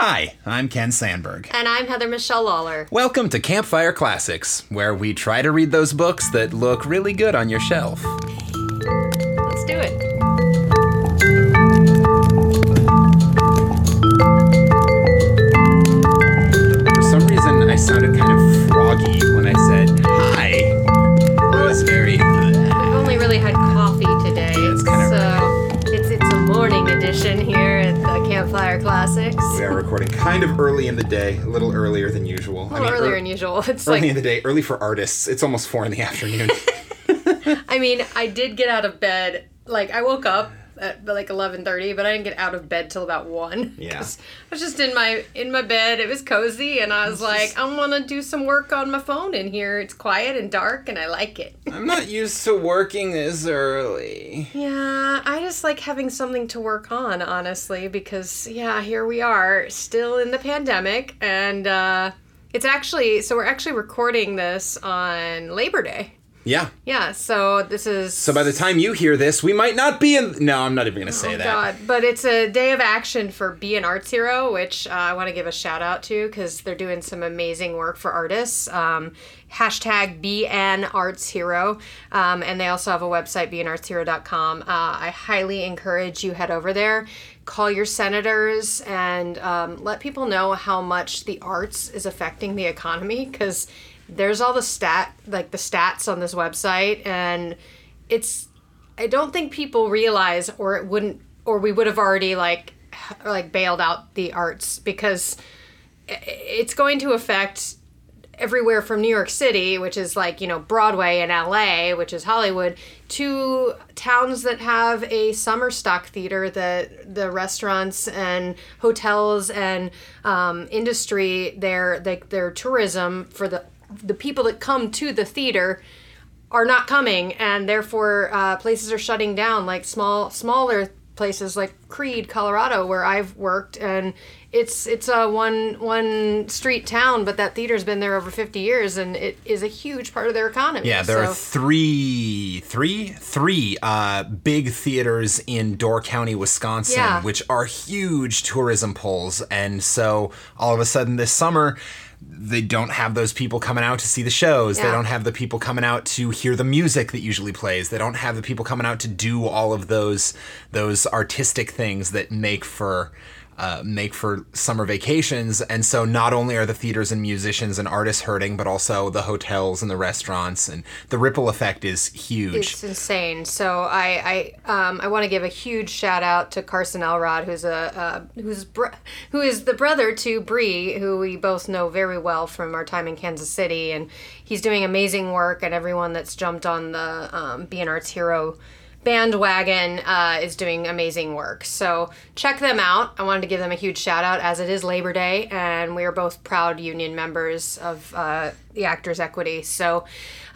Hi, I'm Ken Sandberg. And I'm Heather Michelle Lawler. Welcome to Campfire Classics, where we try to read those books that look really good on your shelf. Let's do it. For some reason, I sounded kind of froggy when I said hi. It was very. I've only really had coffee today. It's kinda so it's it's a morning edition here at the Campfire Classics. Recording kind of early in the day, a little earlier than usual. A little earlier than usual. It's Early in the day, early for artists. It's almost four in the afternoon. I mean, I did get out of bed. Like I woke up at like eleven thirty, but I didn't get out of bed till about one. Yeah. 'Cause I was just in my in my bed. It was cozy, and I was like, I want to do some work on my phone in here. It's quiet and dark, and I like it. I'm not used to working this early. Yeah, I just like having something to work on, honestly, because yeah, here we are, still in the pandemic, and uh, it's actually so we're actually recording this on Labor Day. Yeah. Yeah, so this is So by the time you hear this, we might not be in. No, I'm not even going to say Oh that. God! But it's a day of action for Be an Arts Hero, which uh, I want to give a shout out to because they're doing some amazing work for artists. Um, hashtag Be an Arts Hero, um, and they also have a website, beanartshero.com. Uh, I highly encourage you head over there, call your senators, and um, let people know how much the arts is affecting the economy because there's all the stat like the stats on this website and it's I don't think people realize, or it wouldn't, or we would have already like, like bailed out the arts because it's going to affect everywhere from New York City, which is like you know Broadway, and LA, which is Hollywood, to towns that have a summer stock theater that the restaurants and hotels and um, industry, their their their tourism for the the people that come to the theater are not coming and therefore uh, places are shutting down like small smaller places like Creede colorado where i've worked and it's it's a one one street town but that theater's been there over 50 years and it is a huge part of their economy Yeah, there are three, three, three uh, big theaters in Door County, Wisconsin, Yeah. which are huge tourism pulls. And so all of a sudden this summer, they don't have those people coming out to see the shows. They don't have the people coming out to hear the music that usually plays. They don't have the people coming out to do all of those those artistic things that make for uh, make for summer vacations. And so not only are the theaters and musicians and artists hurting, but also the hotels and the restaurants, and the ripple effect is huge. It's insane. So I I um, I want to give a huge shout out to Carson Elrod, who's a uh, who's br- who is the brother to Bree, who we both know very well from our time in Kansas City, and he's doing amazing work. And everyone that's jumped on the um, Be an Arts Hero bandwagon uh, is doing amazing work. So check them out. I wanted to give them a huge shout out as it is Labor Day, and we are both proud union members of uh, the Actors Equity. So.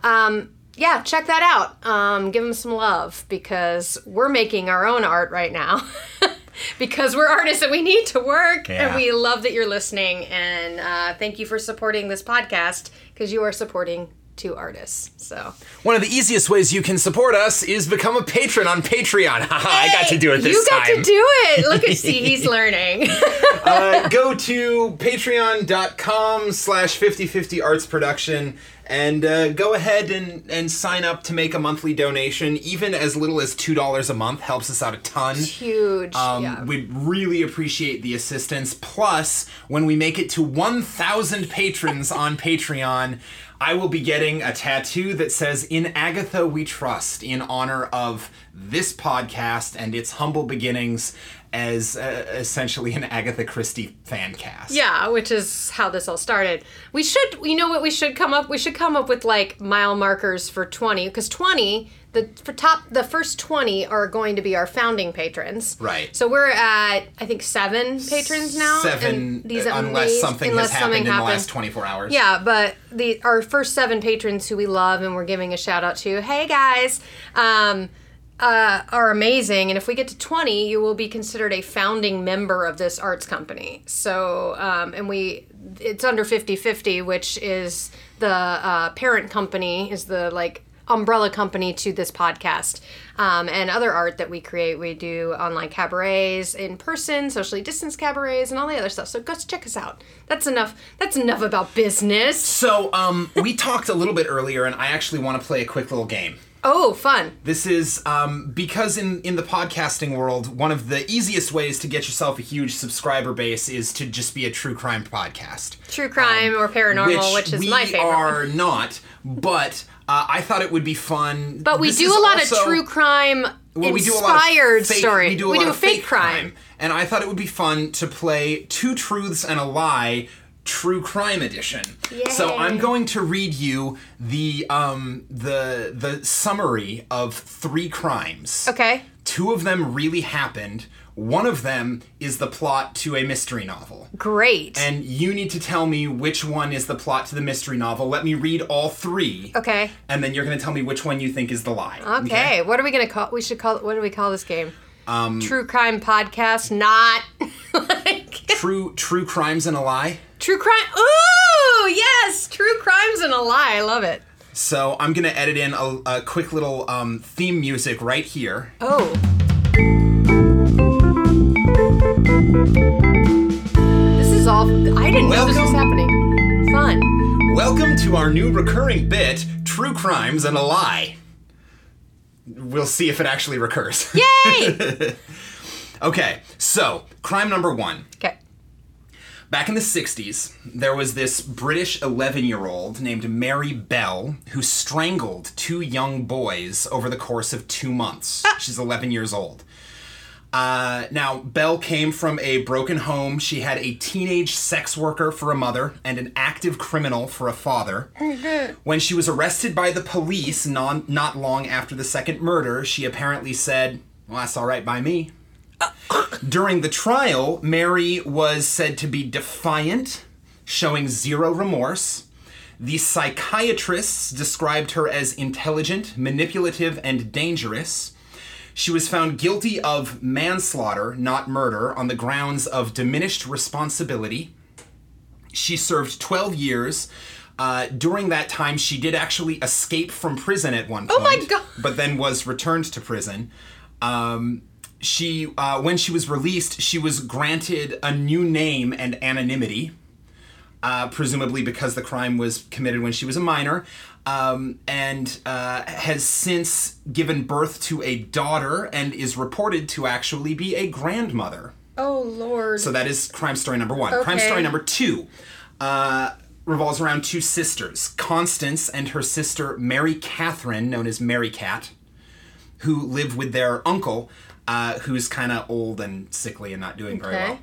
Um, yeah, check that out. Um, give them some love because we're making our own art right now. because we're artists and we need to work. Yeah. And we love that you're listening. And uh, thank you for supporting this podcast because you are supporting two artists. So One of the easiest ways you can support us is become a patron on Patreon. Haha, I got to do it this time. you got time. to do it. Look at see, he's learning. uh, go to patreon.com slash 5050 arts production and uh, go ahead and, and sign up to make a monthly donation even as little as $2 a month helps us out a ton Huge. um, yeah. We'd really appreciate the assistance. Plus, when we make it to 1,000 patrons on Patreon, I will be getting a tattoo that says, In Agatha We Trust, in honor of this podcast and its humble beginnings as uh, essentially an Agatha Christie fan cast. Yeah, which is how this all started. We should, you know what we should come up? We should come up with like mile markers for 20, because 20, the for top, the first 20 are going to be our founding patrons. Right. So we're at, I think, seven patrons now. Seven, and these uh, unless amaz- something unless has happened something in the last 24 hours. Yeah, but the our first seven patrons who we love and we're giving a shout out to, hey guys, um, uh, are amazing. And if we get to 20, you will be considered a founding member of this arts company. So, um, and we, it's under 50 50, which is the uh, parent company, is the like umbrella company to this podcast um, and other art that we create. We do online cabarets, in person, socially distanced cabarets, and all the other stuff. So go check us out. That's enough. That's enough about business. So, um, we talked a little bit earlier, and I actually want to play a quick little game. Oh, fun. This is um, because in in the podcasting world, one of the easiest ways to get yourself a huge subscriber base is to just be a true crime podcast. True crime or paranormal, which, is we my favorite. are one. not, but uh, I thought it would be fun. But we This do a lot also- of true crime well, we do a inspired fake- story. We do a lot of fake crime. and I thought it would be fun to play two truths and a lie. True Crime Edition. So I'm going to read you the um the the summary of three crimes. Okay. Two of them really happened. One of them is the plot to a mystery novel. Great. And you need to tell me which one is the plot to the mystery novel. Let me read all three. okay. And then you're going to tell me which one you think is the lie. Okay. What are we gonna call? We should call. What do we call this game? Um, True crime podcast. Not like True true crimes and a lie. True crime. Ooh, yes. True crimes and a lie. I love it. So I'm to edit in a, a quick little um, theme music right here. Oh. This is all. I didn't know this was Welcome. happening. Fun. Welcome to our new recurring bit, True Crimes and a Lie. We'll see if it actually recurs. Yay. okay, so crime number one. okay. Back in the 60s, there was this British 11 year old named Mary Bell who strangled two young boys over the course of two months. She's 11 years old. Uh, now, Bell came from a broken home. She had a teenage sex worker for a mother and an active criminal for a father. when she was arrested by the police non- not long after the second murder, she apparently said, Well, that's all right by me. During the trial, Mary was said to be defiant, showing zero remorse. The psychiatrists described her as intelligent, manipulative, and dangerous. She was found guilty of manslaughter, not murder, on the grounds of diminished responsibility. She served 12 years. Uh, during that time, she did actually escape from prison at one point. Oh my God. But then was returned to prison. Um, she, uh, when she was released, she was granted a new name and anonymity, uh, presumably because the crime was committed when she was a minor, um, and uh, has since given birth to a daughter and is reported to actually be a grandmother. Oh Lord. So that is crime story number one. Crime story number two uh, revolves around two sisters, Constance and her sister Mary Catherine, known as Mary Cat, who live with their uncle, uh, who's kind of old and sickly and not doing very Okay. well.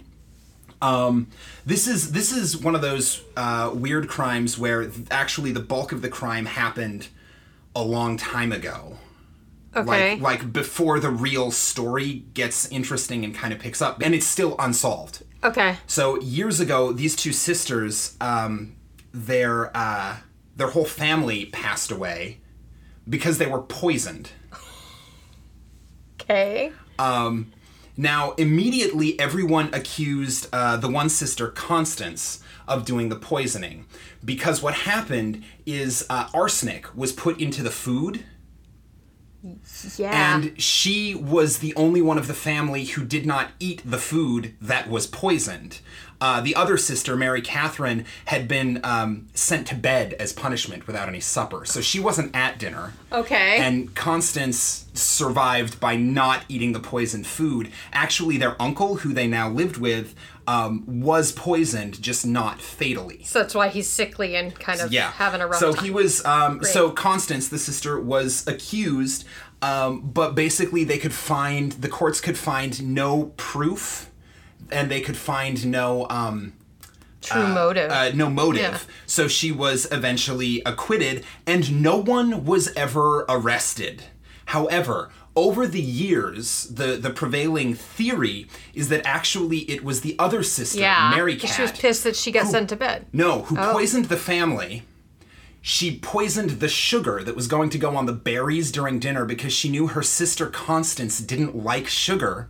Um, this is this is one of those uh, weird crimes where th- actually the bulk of the crime happened a long time ago okay. like like before the real story gets interesting and kind of picks up and it's still unsolved okay. so years ago these two sisters um their uh their whole family passed away because they were poisoned Okay. Now immediately everyone accused uh, the one sister constance of doing the poisoning because what happened is uh, arsenic was put into the food Yeah. And she was the only one of the family who did not eat the food that was poisoned. Uh, the other sister, Mary Catherine, had been um, sent to bed as punishment without any supper. So she wasn't at dinner. okay. And Constance survived by not eating the poisoned food. Actually, their uncle, who they now lived with, um, was poisoned, just not fatally. so that's why he's sickly and kind of Yeah. having a rough so time. he was. Um, so Constance, the sister, was accused, um, but basically they could find the courts could find no proof, and they could find no. Um, True motive. uh, no motive. Yeah. So she was eventually acquitted, and no one was ever arrested. However, over the years, the, the prevailing theory is that actually it was the other sister, yeah. Mary She was pissed that she got sent to bed. No, who Oh. poisoned the family. She poisoned the sugar that was going to go on the berries during dinner because she knew her sister Constance didn't like sugar.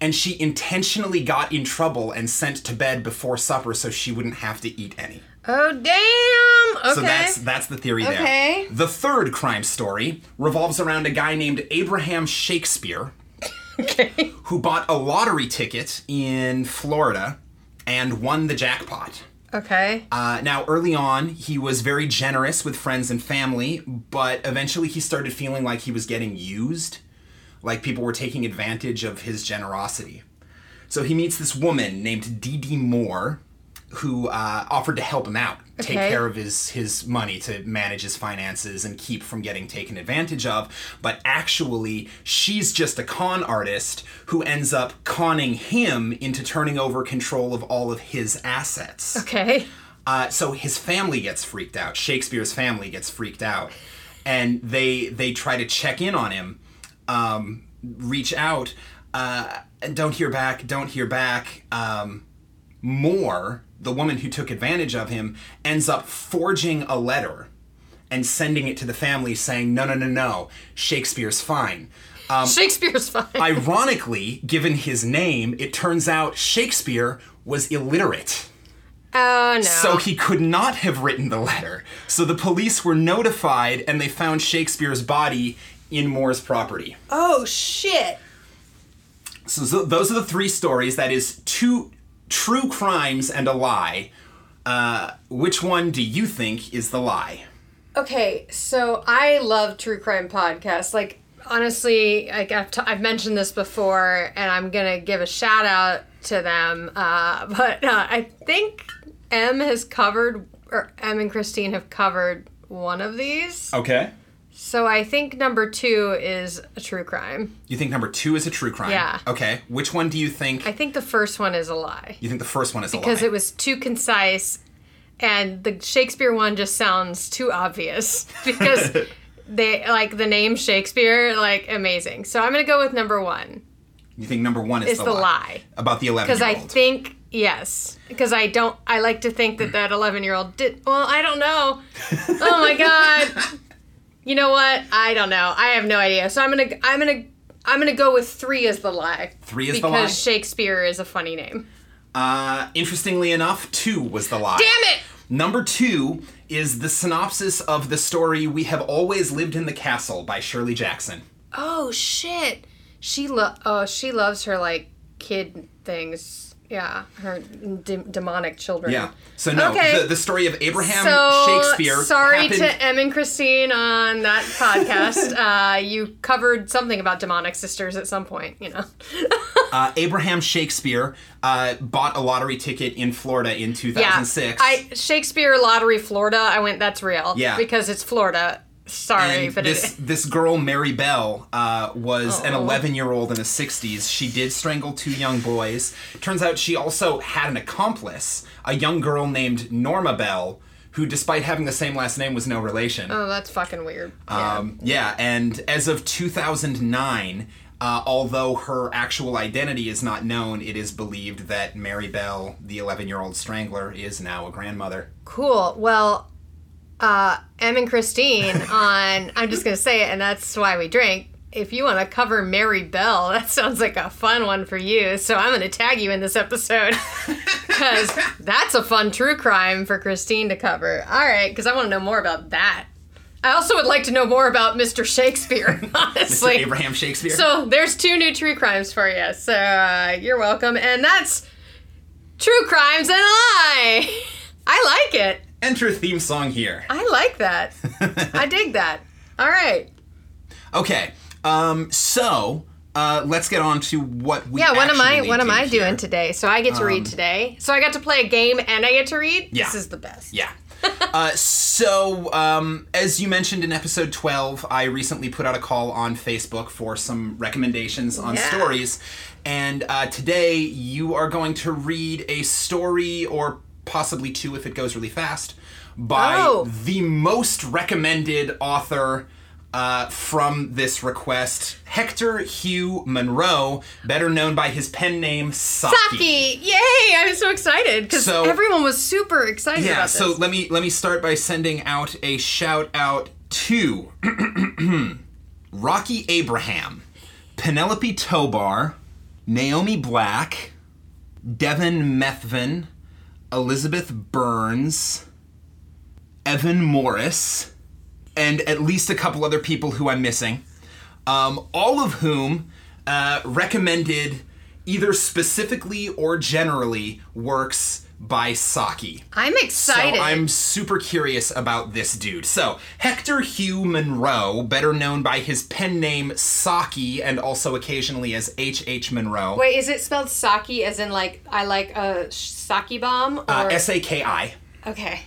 And she intentionally got in trouble and sent to bed before supper so she wouldn't have to eat any. Oh damn! Okay. So that's that's the theory there. Okay. The third crime story revolves around a guy named Abraham Shakespeare okay. who bought a lottery ticket in Florida and won the jackpot. Okay. Uh, now, early on, he was very generous with friends and family, but eventually he started feeling like he was getting used, like people were taking advantage of his generosity. So he meets this woman named Dee Dee Moore, who uh, offered to help him out, take care of his his money to manage his finances and keep from getting taken advantage of. But actually, she's just a con artist who ends up conning him into turning over control of all of his assets. Okay. Uh, so his family gets freaked out. Shakespeare's family gets freaked out, and they they try to check in on him, um, reach out, uh, don't hear back. Don't hear back. Um, Moore, the woman who took advantage of him, ends up forging a letter and sending it to the family, saying, "No, no, no, no. Shakespeare's fine." Shakespeare's fine. Ironically, given his name, it turns out Shakespeare was illiterate. oh no. So he could not have written the letter. So the police were notified and they found Shakespeare's body in Moore's property. oh shit. So, so those are the three stories. That is two true crimes and a lie. Uh, which one do you think is the lie? Okay, so I love true crime podcasts. Like honestly, like I've, t- I've mentioned this before, and I'm gonna give a shout out to them. Uh, but uh, I think Em has covered, or Em and Christine have covered one of these. Okay. So I think number two is a true crime. You think number two is a true crime? Yeah. Okay. Which one do you think? I think the first one is a lie you think the first one is a lie? because it was too concise, and the Shakespeare one just sounds too obvious because they like the name Shakespeare, like amazing. So I'm gonna go with number one. you think number one is It's the, the lie. lie. about the eleven Because I think yes, because I don't. I like to think that that 11 year old did. Well, I don't know. Oh my god. You know what? I don't know. I have no idea. So I'm gonna. I'm gonna. I'm gonna go with three as the lie. Three is the lie. because? Shakespeare is a funny name. Uh, interestingly enough, two was the lie. Damn it! Number two is the synopsis of the story "We Have Always Lived in the Castle" by Shirley Jackson. Oh shit. She lo- Oh, she loves her like kid things. Yeah, her de- demonic children. Yeah. So no, Okay. the, the story of Abraham So Shakespeare. sorry happened, to Em and Christine on that podcast. uh, you covered something about demonic sisters at some point, you know. uh, Abraham Shakespeare uh, bought a lottery ticket in Florida in yeah, 2006. I Shakespeare Lottery Florida. I went. That's real. Yeah. because it's Florida. Sorry, and but this it, this girl Mary Bell uh, was an Oh. 11 year old in the 60s. She did strangle two young boys. Turns out she also had an accomplice, a young girl named Norma Bell, who, despite having the same last name, was no relation. oh, that's fucking weird. Yeah. Um, yeah, and as of 2009, uh, although her actual identity is not known, it is believed that Mary Bell, the 11 year old strangler, is now a grandmother. Cool. Well, uh, Em and Christine on I'm just gonna say it, and that's why we drink. If you want to cover Mary Bell, that sounds like a fun one for you. So I'm gonna tag you in this episode because that's a fun true crime for Christine to cover. All right, because I want to know more about that. I also would like to know more about Mr. Shakespeare, honestly. Mr. Abraham Shakespeare. So there's two new true crimes for you. So uh, you're welcome, and that's true crimes and a lie. I like it. Enter theme song here. I like that. I dig that. All right. Okay, um, so uh, let's get on to what we Yeah, what am I what am I doing here. Um, today? So I get to read today. So I got to play a game and I get to read? Yeah. This is the best. Yeah. uh, so, um, as you mentioned in episode 12, I recently put out a call on Facebook for some recommendations on Yeah. stories. And uh, today you are going to read a story, or possibly two if it goes really fast, by Oh. the most recommended author. Uh, from this request, Hector Hugh Monroe, better known by his pen name Saki. Saki! Yay! I'm so excited because So- everyone was super excited Yeah, about this. so let me let me start by sending out a shout out to Rocky Abraham, Penelope Tobar, Naomi Black, Devin Methvin, Elizabeth Burns, Evan Morris, and at least a couple other people who I'm missing, um, all of whom uh, recommended either specifically or generally works by Saki. I'm excited. So I'm super curious about this dude. So Hector Hugh Monroe, better known by his pen name Saki and also occasionally as H. H. Monroe. Wait, is it spelled Saki as in like I like a Saki bomb? Or... Uh, S A K I. Okay.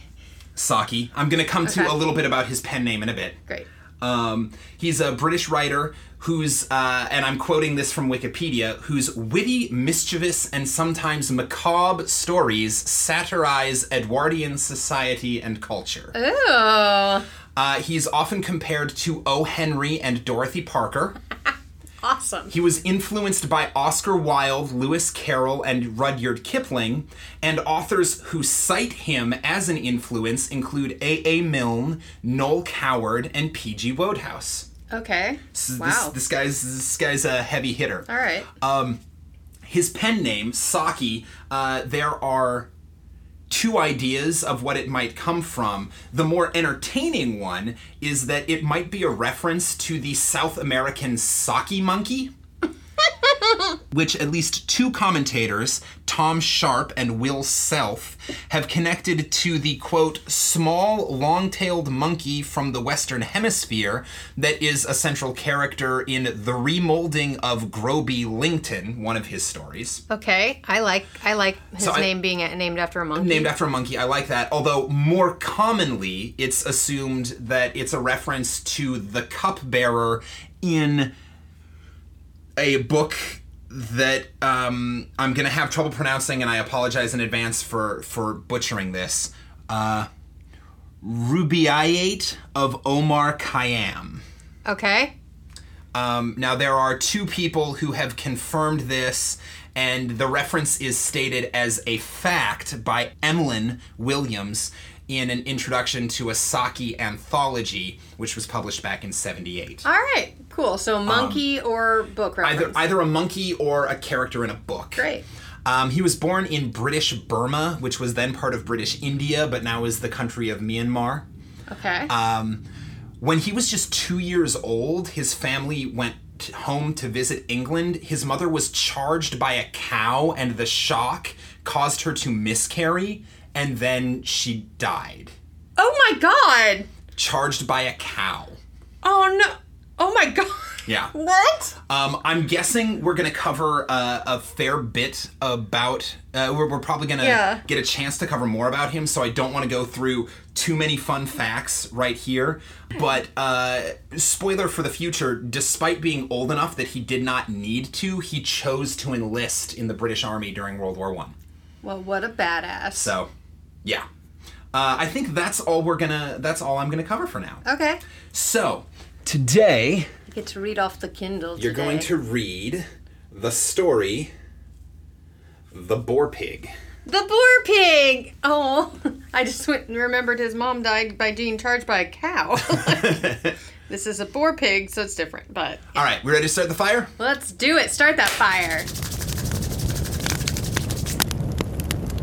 Saki. I'm gonna come to Okay. a little bit about his pen name in a bit. Great. Um, he's a British writer who's, uh, and I'm quoting this from Wikipedia, whose witty, mischievous, and sometimes macabre stories satirize Edwardian society and culture. Oh, Uh, he's often compared to O. Henry and Dorothy Parker. awesome. He was influenced by Oscar Wilde, Lewis Carroll, and Rudyard Kipling, and authors who cite him as an influence include A. A. Milne, Noel Coward, and P. G. Wodehouse. Okay. So wow. This, this guy's this guy's a heavy hitter. All right. Um, His pen name, Saki, uh, there are two ideas of what it might come from. The more entertaining one is that it might be a reference to the South American Saki monkey. Which at least two commentators, Tom Sharpe and Will Self, have connected to the quote, small, long tailed monkey from the Western Hemisphere that is a central character in The Remolding of Groby Lington, one of his stories. okay. I like I like his So I- name being named after a monkey. Named after a monkey, I like that. Although more commonly, it's assumed that it's a reference to the cupbearer in a book that um, I'm gonna have trouble pronouncing, and I apologize in advance for for butchering this. Uh, Rubaiyat of Omar Khayyam. Okay. Um, now, there are two people who have confirmed this, and the reference is stated as a fact by Emlyn Williams in an introduction to a Saki anthology, which was published back in 78. All right. Cool. So monkey or book reference. Um, Either, either a monkey or a character in a book. Great. Um, he was born in British Burma, which was then part of British India, but now is the country of Myanmar. Okay. Um, when he was just two years old, his family went home to visit England. His mother was charged by a cow, and the shock caused her to miscarry, and then she died. oh my god. Charged by a cow. Oh no. Oh my god. Yeah. What? Um, I'm guessing we're gonna cover uh, a fair bit about. Uh, we're, we're probably gonna Yeah. get a chance to cover more about him, so I don't want to go through too many fun facts right here. But uh, spoiler for the future: despite being old enough that he did not need to, he chose to enlist in the British Army during World War One. Well, what a badass. So, yeah. Uh, I think that's all we're gonna. That's all I'm gonna cover for now. Okay. So today. I get to read off the Kindle. You're going to read the story The Boar Pig. The boar pig. Oh, I just went and remembered his mom died by being charged by a cow. this is a boar pig, so it's different. But All right, we ready to start the fire? let's do it. Start that fire.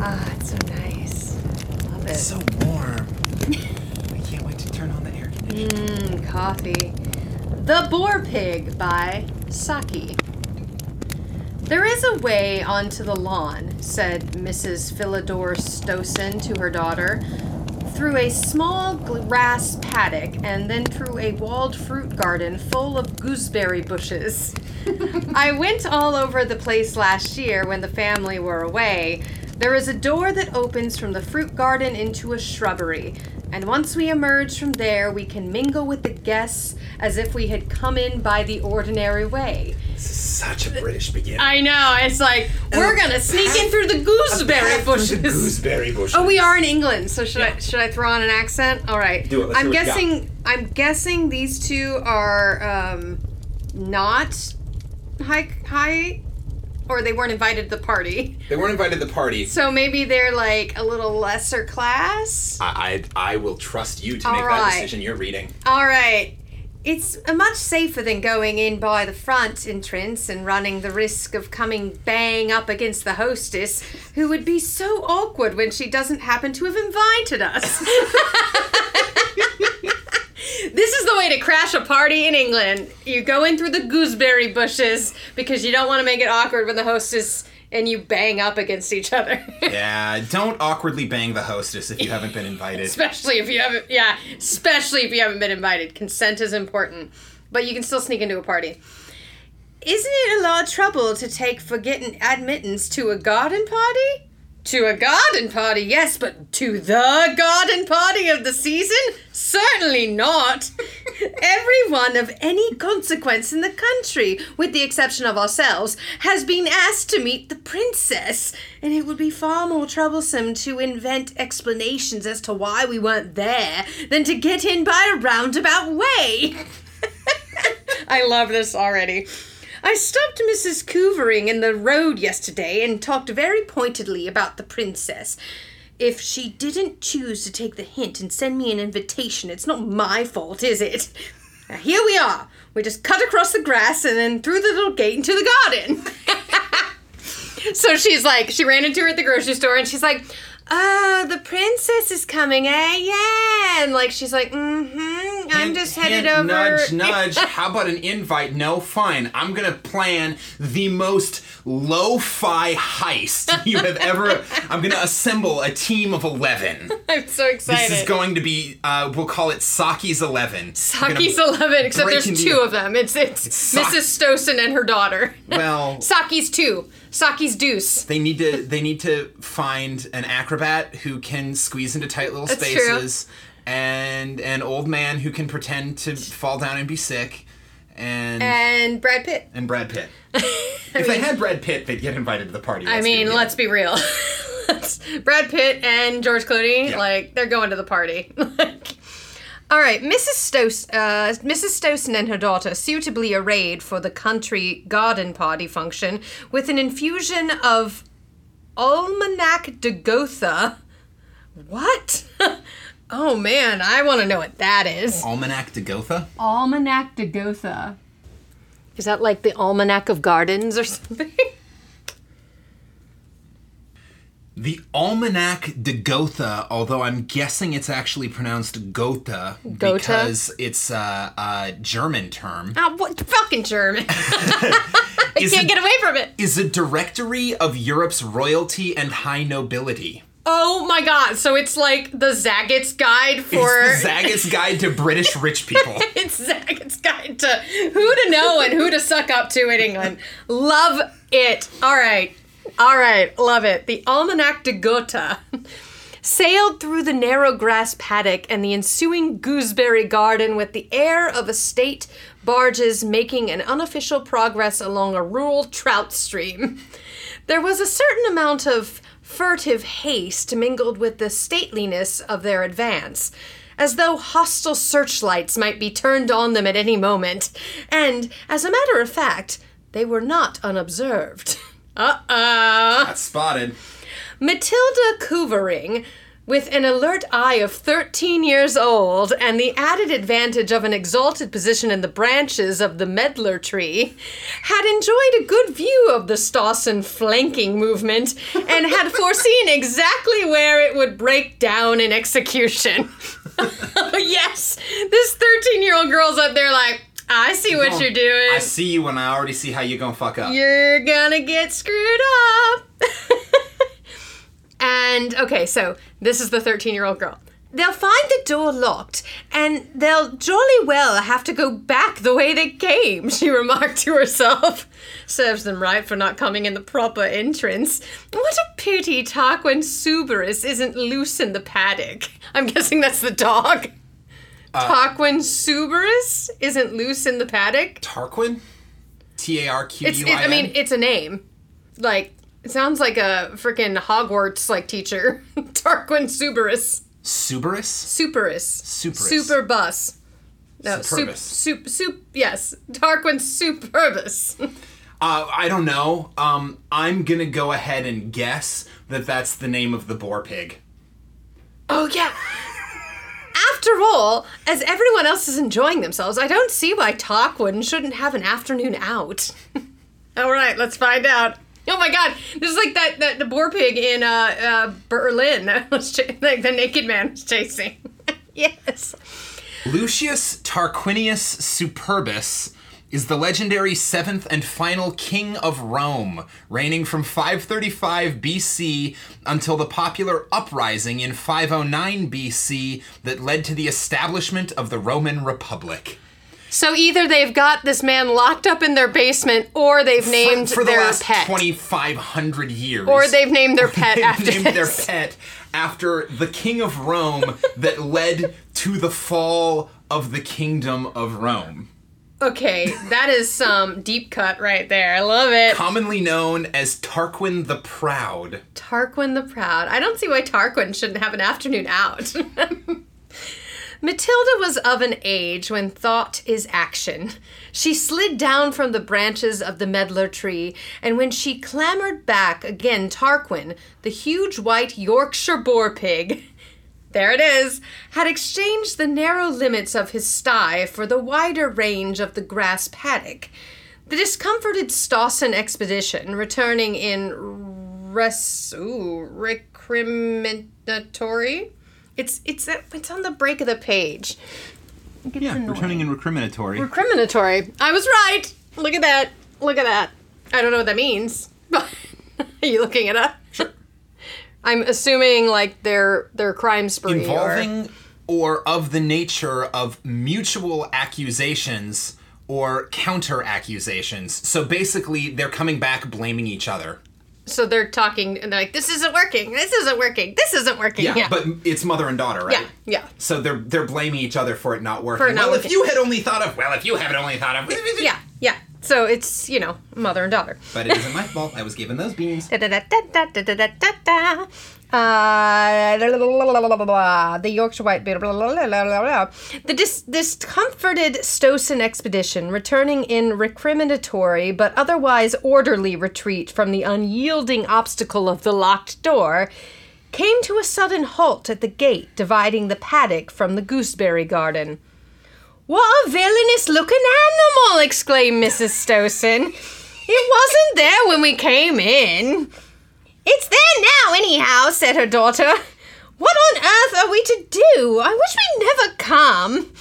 Ah, it's so. Love it. so warm. I can't wait to turn on the air conditioning. Mm, coffee. The Boar Pig by Saki. There is a way onto the lawn, said Mrs. Philidor Stossen to her daughter, through a small grass paddock and then through a walled fruit garden full of gooseberry bushes. I went all over the place last year when the family were away. There is a door that opens from the fruit garden into a shrubbery, and once we emerge from there, we can mingle with the guests as if we had come in by the ordinary way. This is such a British beginning. I know, it's like, we're gonna sneak in through the gooseberry bushes. gooseberry bushes. Oh, we are in England, so should I should I throw on an accent? All right. Do it, let's I'm hear what you got. guessing I'm guessing these two are um, not high high, or they weren't invited to the party. They weren't invited to the party. So maybe they're like a little lesser class. I, I, I will trust you to All make that decision. You're reading. All right. It's uh, much safer than going in by the front entrance and running the risk of coming bang up against the hostess, who would be so awkward when she doesn't happen to have invited us. this is the way to crash a party in England. You go in through the gooseberry bushes because you don't want to make it awkward when the hostess and you bang up against each other. Yeah, don't awkwardly bang the hostess if you haven't been invited. especially if you haven't yeah, especially if you haven't been invited. Consent is important. But you can still sneak into a party. Isn't it a lot of trouble to take for getting admittance to a garden party? To a garden party, yes, but to the garden party of the season? Certainly not. Everyone of any consequence in the country, with the exception of ourselves, has been asked to meet the princess, and it would be far more troublesome to invent explanations as to why we weren't there than to get in by a roundabout way. I love this already. I stopped Mrs. Cuvering in the road yesterday and talked very pointedly about the princess. If she didn't choose to take the hint and send me an invitation, it's not my fault, is it? Now, here we are. We just cut across the grass and then through the little gate into the garden. so she's like, she ran into her at the grocery store and she's like, Oh, the princess is coming, eh? Yeah. And like she's like, mm-hmm. I'm just headed over. Nudge, nudge. How about an invite? No, fine. I'm gonna plan the most lo-fi heist you have ever. I'm gonna assemble a team of eleven. I'm so excited. This is going to be. Uh, we'll call it Saki's Eleven. Saki's eleven, except there's two you. of them. It's it's, Sa- Mrs. Stossen and her daughter. Well, Saki's two. Saki's deuce. they need to. They need to find an acrobat who can squeeze into tight little That's true. spaces, and an old man who can pretend to fall down and be sick, and And Brad Pitt. and Brad Pitt. if they had Brad Pitt, they'd get invited to the party. I let's be mean, let's be real. Brad Pitt and George Clooney, Yeah. like they're going to the party. Like, all right, Mrs. Stos, uh, Mrs. Stossen and her daughter, suitably arrayed for the country garden party function, with an infusion of Almanac de Gotha. What? oh man, I want to know what that is. Almanac de Gotha. Almanac de Gotha. Is that like the Almanac of Gardens or something? The Almanac de Gotha, although I'm guessing it's actually pronounced Gotha, Gotha? because it's a, a German term, Ah, what fucking German? I can't it- get away from it. is a directory of Europe's royalty and high nobility. Oh my god! So it's like the Zagat's guide for It's Zagat's Guide to British Rich People. it's Zagat's guide to who to know and who to suck up to in England. Love it. All right, all right, love it. The Almanac de Gotha sailed through the narrow grass paddock and the ensuing gooseberry garden with the air of a state barges making an unofficial progress along a rural trout stream. There was a certain amount of furtive haste mingled with the stateliness of their advance, as though hostile searchlights might be turned on them at any moment, and, as a matter of fact, they were not unobserved. Uh uh That's spotted. Matilda Cuvering, with an alert eye of 13 years old and the added advantage of an exalted position in the branches of the medlar tree, had enjoyed a good view of the Stossen flanking movement and had foreseen exactly where it would break down in execution. yes! This 13 year old girl's up there like, I see what you're doing. I see you and I already see how you're gonna fuck up. You're gonna get screwed up. and okay, so this is the 13 year old girl. They'll find the door locked, and they'll jolly well have to go back the way they came, she remarked to herself. Serves them right for not coming in the proper entrance. What a pity Tarquin Suberus isn't loose in the paddock. I'm guessing that's the dog. Tarquin Suberus isn't loose in the paddock? Tarquin? T A R Q. U I I N? mean, it's a name. Like it sounds like a freaking Hogwarts like teacher, Tarquin Suberus. Suberus? Superus. Superus. Super bus. No, sup, Superbus. sup, sup, yes, Tarquin Superbus. Uh, I don't know. Um, I'm gonna go ahead and guess that that's the name of the boar pig. oh yeah. After After all, as everyone else is enjoying themselves, I don't see why Tarquin shouldn't have an afternoon out. all right, let's find out. Oh my god, this is like that, that the boar pig in uh, uh, Berlin that was ch- like the naked man was chasing. yes. Lucius Tarquinius Superbus is the legendary seventh and final king of Rome, reigning from 535 BC until the popular uprising in 509 BC that led to the establishment of the Roman Republic. So either they've got this man locked up in their basement, or they've named for, for the their last pet, 2,500 years. or they've named their pet They've after named their pet after the king of Rome that led to the fall of the kingdom of Rome. Okay, that is some deep cut right there. I love it. Commonly known as Tarquin the Proud. Tarquin the Proud. I don't see why Tarquin shouldn't have an afternoon out. Matilda was of an age when thought is action. She slid down from the branches of the medlar tree, and when she clambered back, again Tarquin, the huge white Yorkshire boar pig, there it is, had exchanged the narrow limits of his sty for the wider range of the grass paddock. The discomforted Stossen expedition, returning in res- ooh, recriminatory. It's it's it's on the break of the page. Yeah, returning in recriminatory. Recriminatory. I was right. Look at that. Look at that. I don't know what that means. But are you looking it up? Sure. I'm assuming like their their crime spree Involving or of the nature of mutual accusations or counter accusations. So basically, they're coming back blaming each other. so they're talking and they're like, "This isn't working. This isn't working. This isn't working." Yeah, Yeah. but it's mother and daughter, right? yeah. Yeah. So they're they're blaming each other for it not working. It not well, if you had only thought of well, if you had only thought of Yeah. Yeah. So it's, you know, mother and daughter. But it isn't my fault. I was given those beans. The Yorkshire White Blah, blah, blah, the dis- discomforted Stossen expedition, returning in recriminatory but otherwise orderly retreat from the unyielding obstacle of the locked door, came to a sudden halt at the gate dividing the paddock from the gooseberry garden. What a villainous looking animal! exclaimed Mrs. Stossen. It wasn't there when we came in. It's there now, anyhow, said her daughter. What on earth are we to do? I wish we'd never come.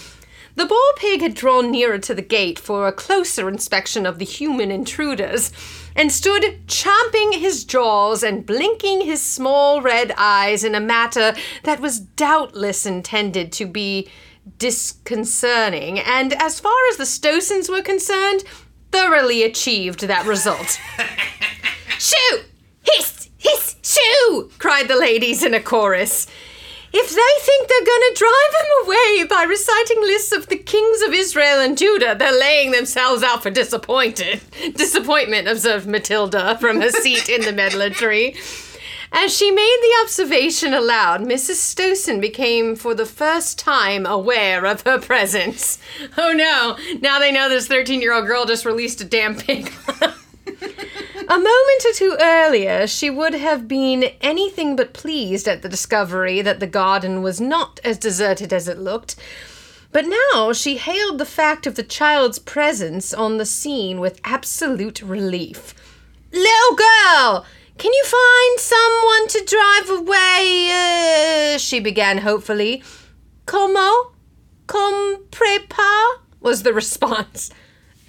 The bull pig had drawn nearer to the gate for a closer inspection of the human intruders, and stood champing his jaws and blinking his small red eyes in a matter that was doubtless intended to be disconcerting, and as far as the Stossens were concerned, thoroughly achieved that result. Shoo! Hiss! Hiss! Shoo! cried the ladies in a chorus. If they think they're going to drive him away by reciting lists of the kings of Israel and Judah, they're laying themselves out for disappointed. Disappointment, observed Matilda from her seat in the medlar tree. As she made the observation aloud, Mrs. Stossen became for the first time aware of her presence. Oh no, now they know this 13 year old girl just released a damn pig. A moment or two earlier, she would have been anything but pleased at the discovery that the garden was not as deserted as it looked. But now she hailed the fact of the child's presence on the scene with absolute relief. Little girl, can you find someone to drive away? Uh, she began hopefully. Como? Compre pas? was the response.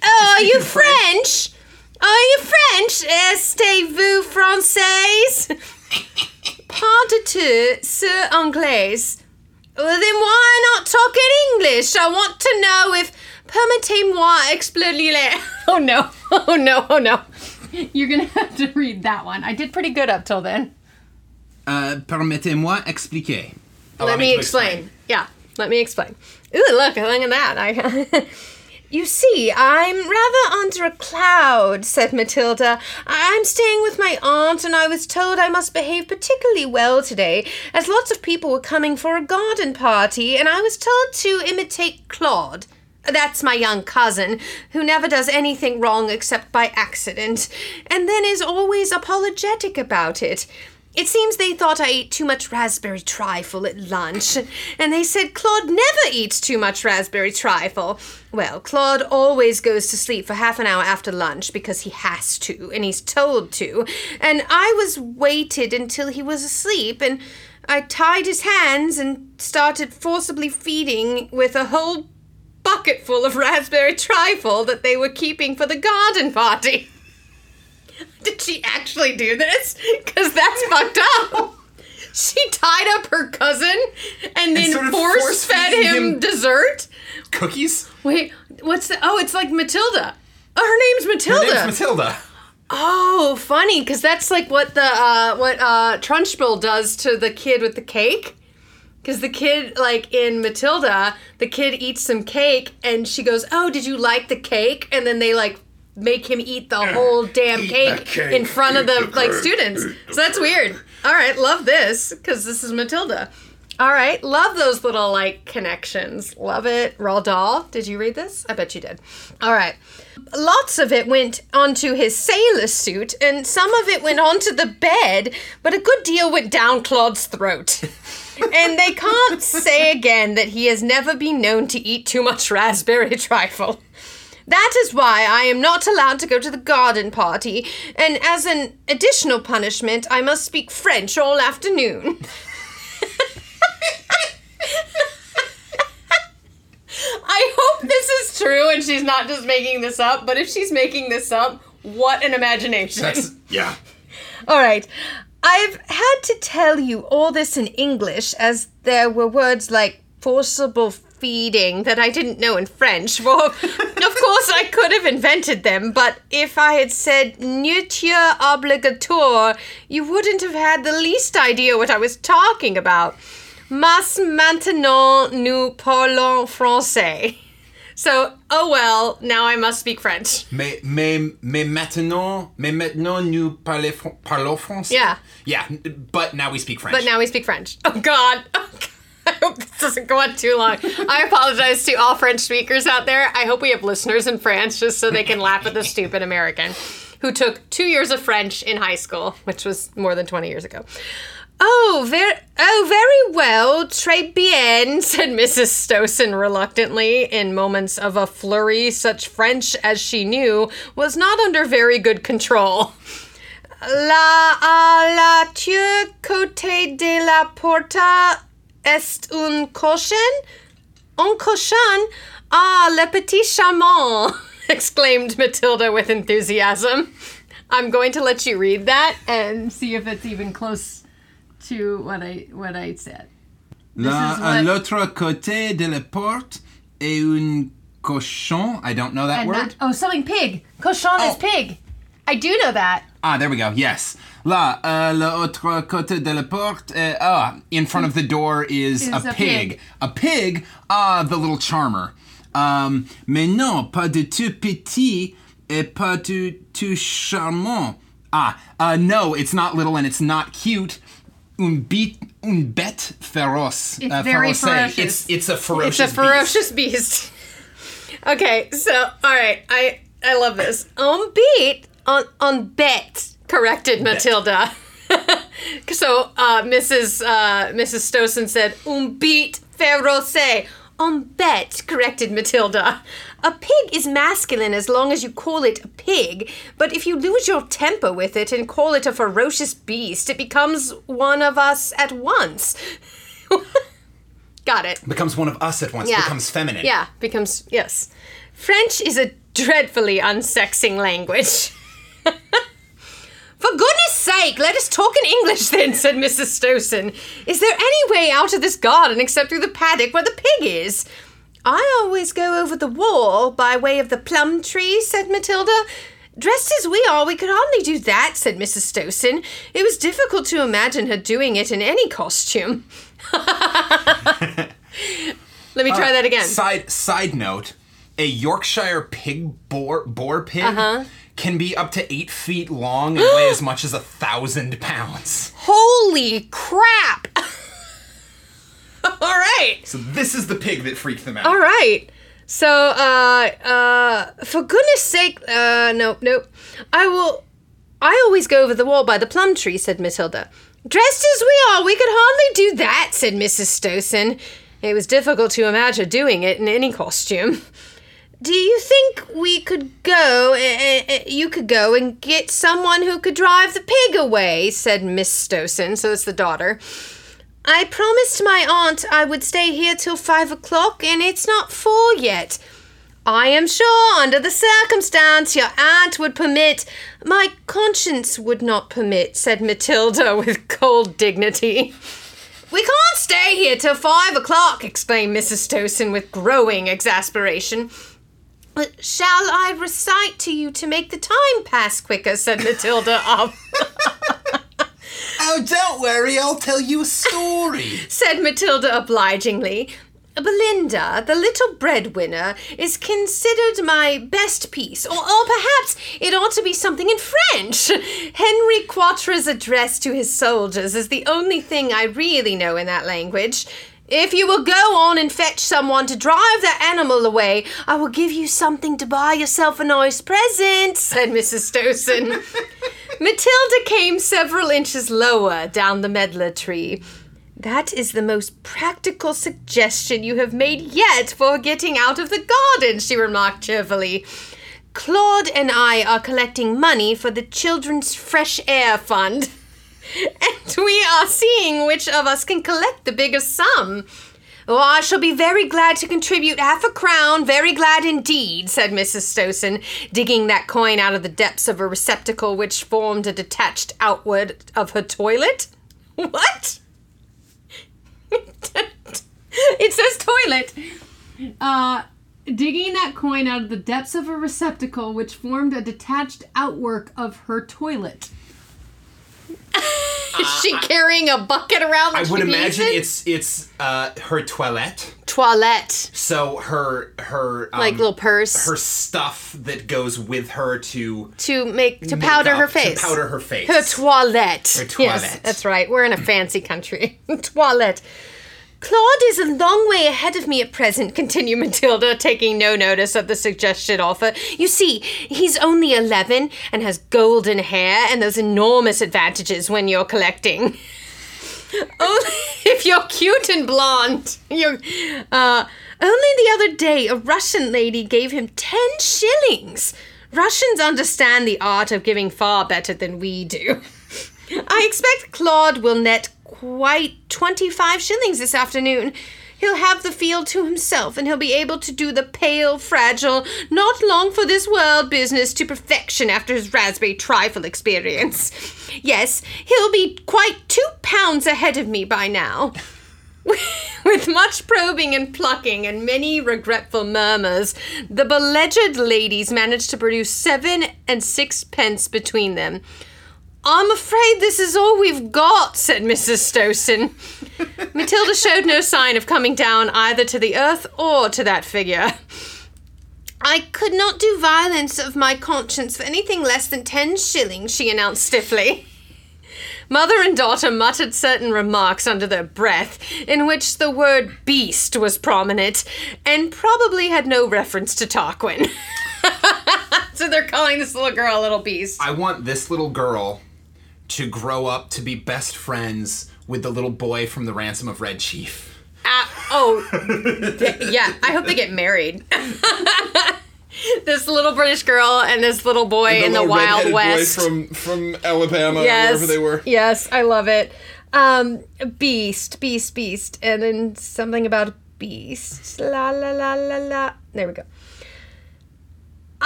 Oh, are you French? French? Are you French? Estez-vous du tout, sir anglais. Well, then why not talk in English? I want to know if permettez-moi expliquer. Oh no! Oh no! Oh no! You're gonna have to read that one. I did pretty good up till then. Uh, permettez-moi expliquer. Allow let me to explain. Yeah, let me explain. Ooh, look, look at that. I. You see, I'm rather under a cloud, said Matilda. I'm staying with my aunt, and I was told I must behave particularly well today, as lots of people were coming for a garden party, and I was told to imitate Claude. That's my young cousin, who never does anything wrong except by accident, and then is always apologetic about it. It seems they thought I ate too much raspberry trifle at lunch, and they said Claude never eats too much raspberry trifle. Well, Claude always goes to sleep for half an hour after lunch because he has to, and he's told to. And I was waited until he was asleep, and I tied his hands and started forcibly feeding with a whole bucket full of raspberry trifle that they were keeping for the garden party. Did she actually do this? Because that's fucked up. She tied up her cousin and then sort of force fed him, him- dessert. Cookies? Wait, what's the? Oh, it's like Matilda. Oh, her name's Matilda. Her Matilda. name's Matilda. oh, funny, because that's like what the uh, what uh, Trunchbull does to the kid with the cake. Because the kid, like in Matilda, the kid eats some cake and she goes, "Oh, did you like the cake?" And then they like make him eat the whole damn Eat cake, cake, in front of the the like cake, students. So that's weird. All right, love this because this is Matilda. All right, love those little like connections. Love it. Roald Dahl. Did you read this? I bet you did. All right. Lots of it went onto his sailor suit, and some of it went onto the bed, but a good deal went down Claude's throat. and they can't say again that he has never been known to eat too much raspberry trifle. That is why I am not allowed to go to the garden party, and as an additional punishment, I must speak French all afternoon. I hope this is true and she's not just making this up, but if she's making this up, what an imagination. That's yeah. All right. I've had to tell you all this in English as there were words like forcible feeding that I didn't know in French. Well, of course, I could have invented them, but if I had said nourriture obligatoire, you wouldn't have had the least idea what I was talking about. Mas maintenant nous parlons français. So, oh well, now I must speak French. Mais, mais, mais maintenant, mais maintenant nous parlez, parlons français. Yeah. Yeah, but now we speak French. But now we speak French. Oh God. Oh, God. I hope this doesn't go on too long. I apologize to all French speakers out there. I hope we have listeners in France just so they can laugh at the stupid American who took two years of French in high school, which was more than 20 years ago. Oh, very, oh, very well, très bien, said Mrs. Stossen reluctantly, in moments of a flurry. Such French as she knew was not under very good control. La à la tur côté de la porta est un cochon? Un cochon? Ah, le petit charmant! exclaimed Matilda with enthusiasm. I'm going to let you read that and see if it's even close to what I what I said. Là, is à l'autre côté de la porte est un cochon. I don't know that word. that- oh, something pig. Cochon is Oh. pig. I do know that. Ah, there we go. Yes. Là, à l'autre côté de la porte, uh, ah, in front of the door is, Is a, a pig. pig. A pig, ah, the little charmer. Um, mais non, pas du tout petit et pas du tout charmant. Ah, uh, no, it's not little and it's not cute. Un bit, un bête féroce. It's uh, very féroce. ferocious. It's it's a ferocious. It's a ferocious beast. okay, so all right, I I love this. On beat on on bet corrected Matilda. so uh, Mrs. Uh, Mrs. Stossen said un beat feroce. On bet corrected Matilda. A pig is masculine as long as you call it a pig, but if you lose your temper with it and call it a ferocious beast, it becomes one of us at once. Got it. Becomes one of us at once. Yeah. Becomes feminine. Yeah, becomes yes. French is a dreadfully unsexing language. For goodness sake, let us talk in English then, said Mrs. Stossen. Is there any way out of this garden except through the paddock where the pig is? I always go over the wall by way of the plum tree, said Matilda. Dressed as we are, we could hardly do that, said Mrs. Stossen. It was difficult to imagine her doing it in any costume. Let me try that again. Side side note: a Yorkshire pig boar boar pig Uh-huh. can be up to eight feet long and weigh as much as a thousand pounds. Holy crap! All right. So this is the pig that freaked them out. All right. So, uh, uh, for goodness sake, uh, nope, no. I will. I always go over the wall by the plum tree, said Matilda. Dressed as we are, we could hardly do that, said Mrs. Stossen. It was difficult to imagine doing it in any costume. Do you think we could go, uh, uh, you could go and get someone who could drive the pig away? said Miss Stossen, so it's the daughter. I promised my aunt I would stay here till five o'clock, and it's not four yet. I am sure, under the circumstance, your aunt would permit. My conscience would not permit, said Matilda with cold dignity. We can't stay here till five o'clock, exclaimed Mrs. Stossen with growing exasperation. Shall I recite to you to make the time pass quicker? said Matilda. oh, don't worry, I'll tell you a story, said Matilda obligingly. Belinda, the little breadwinner, is considered my best piece, or, or perhaps it ought to be something in French. Henry Quatre's address to his soldiers is the only thing I really know in that language. If you will go on and fetch someone to drive that animal away, I will give you something to buy yourself a nice present, said Mrs. Stossen. Matilda came several inches lower down the medlar tree. That is the most practical suggestion you have made yet for getting out of the garden, she remarked cheerfully. Claude and I are collecting money for the Children's Fresh Air Fund. and we are seeing which of us can collect the biggest sum. Oh, I shall be very glad to contribute half a crown, very glad indeed, said Mrs. Stossen, digging that coin out of the depths of a receptacle which formed a detached outward of her toilet. What? it says toilet. Uh, digging that coin out of the depths of a receptacle which formed a detached outwork of her toilet. Is she carrying a bucket around? I would imagine it's it's uh, her toilette. Toilette. So her her um, like little purse. Her stuff that goes with her to to make to make powder up, her face. To powder her face. Her toilette. Her toilette. Yes, that's right. We're in a fancy country. toilette. Claude is a long way ahead of me at present, continued Matilda, taking no notice of the suggested offer. You see, he's only 11 and has golden hair and those enormous advantages when you're collecting. only if you're cute and blonde. You're, uh, only the other day, a Russian lady gave him 10 shillings. Russians understand the art of giving far better than we do. I expect Claude will net quite 25 shillings this afternoon. He'll have the field to himself, and he'll be able to do the pale, fragile, not long for this world business to perfection after his raspberry trifle experience. Yes, he'll be quite two pounds ahead of me by now. With much probing and plucking and many regretful murmurs, the beleaguered ladies managed to produce seven and sixpence between them. I'm afraid this is all we've got, said Mrs. Stossen. Matilda showed no sign of coming down either to the earth or to that figure. I could not do violence of my conscience for anything less than ten shillings, she announced stiffly. Mother and daughter muttered certain remarks under their breath, in which the word beast was prominent, and probably had no reference to Tarquin. so they're calling this little girl a little beast. I want this little girl to grow up to be best friends with the little boy from the Ransom of Red Chief. Uh, oh, yeah. I hope they get married. this little British girl and this little boy the in the Wild West from from Alabama, yes, wherever they were. Yes, I love it. Um, beast, beast, beast, and then something about beast. La la la la la. There we go.